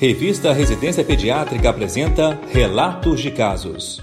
Revista Residência Pediátrica apresenta Relatos de Casos.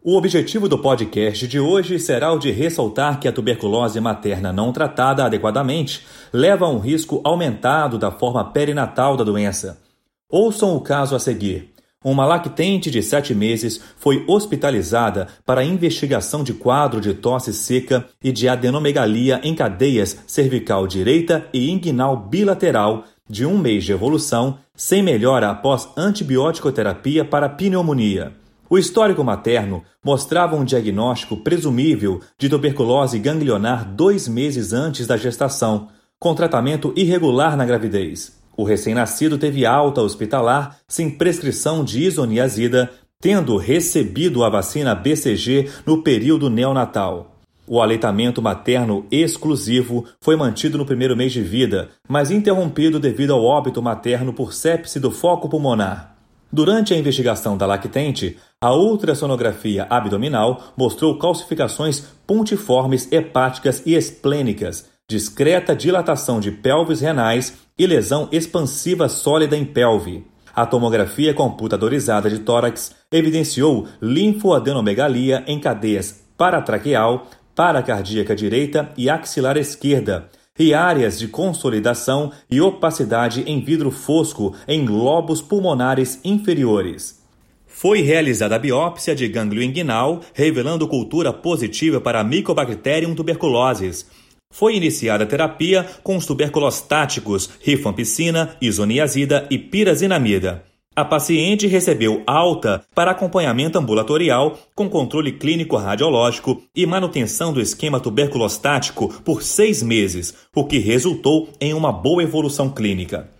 O objetivo do podcast de hoje será o de ressaltar que a tuberculose materna não tratada adequadamente leva a um risco aumentado da forma perinatal da doença. Ouçam o caso a seguir. Uma lactente de sete meses foi hospitalizada para investigação de quadro de tosse seca e de adenomegalia em cadeias cervical direita e inguinal bilateral de um mês de evolução, sem melhora após antibiótico-terapia para pneumonia. O histórico materno mostrava um diagnóstico presumível de tuberculose ganglionar dois meses antes da gestação, com tratamento irregular na gravidez. O recém-nascido teve alta hospitalar sem prescrição de isoniazida, tendo recebido a vacina BCG no período neonatal. O aleitamento materno exclusivo foi mantido no primeiro mês de vida, mas interrompido devido ao óbito materno por sepse do foco pulmonar. Durante a investigação da lactente, a ultrassonografia abdominal mostrou calcificações pontiformes hepáticas e esplênicas, discreta dilatação de pelvis renais e lesão expansiva sólida em pelve. A tomografia computadorizada de tórax evidenciou linfoadenomegalia em cadeias paratraqueal, paracardíaca direita e axilar esquerda, e áreas de consolidação e opacidade em vidro fosco em lobos pulmonares inferiores. Foi realizada a biópsia de gânglio inguinal, revelando cultura positiva para Mycobacterium tuberculosis. Foi iniciada a terapia com os tuberculostáticos rifampicina, isoniazida e pirazinamida. A paciente recebeu alta para acompanhamento ambulatorial com controle clínico radiológico e manutenção do esquema tuberculostático por seis meses, o que resultou em uma boa evolução clínica.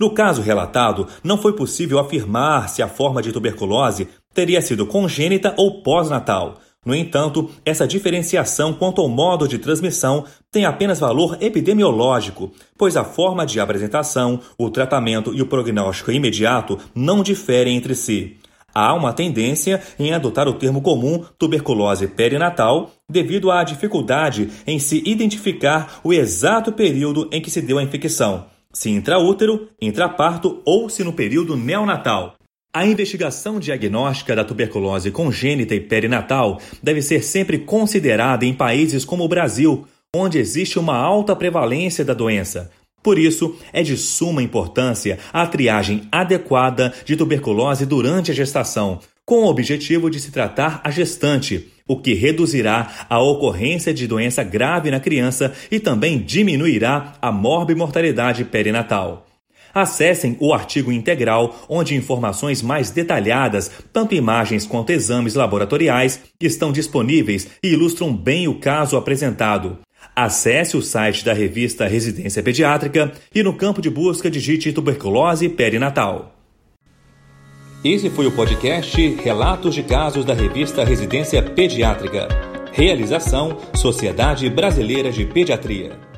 No caso relatado, não foi possível afirmar se a forma de tuberculose teria sido congênita ou pós-natal, no entanto, essa diferenciação quanto ao modo de transmissão tem apenas valor epidemiológico, pois a forma de apresentação, o tratamento e o prognóstico imediato não diferem entre si. Há uma tendência em adotar o termo comum tuberculose perinatal devido à dificuldade em se identificar o exato período em que se deu a infecção, se intraútero, intraparto ou se no período neonatal. A investigação diagnóstica da tuberculose congênita e perinatal deve ser sempre considerada em países como o Brasil, onde existe uma alta prevalência da doença. Por isso, é de suma importância a triagem adequada de tuberculose durante a gestação, com o objetivo de se tratar a gestante, o que reduzirá a ocorrência de doença grave na criança e também diminuirá a morbimortalidade perinatal. Acessem o artigo integral, onde informações mais detalhadas, tanto imagens quanto exames laboratoriais, estão disponíveis e ilustram bem o caso apresentado. Acesse o site da revista Residência Pediátrica e no campo de busca digite tuberculose perinatal. Esse foi o podcast Relatos de Casos da revista Residência Pediátrica. Realização Sociedade Brasileira de Pediatria.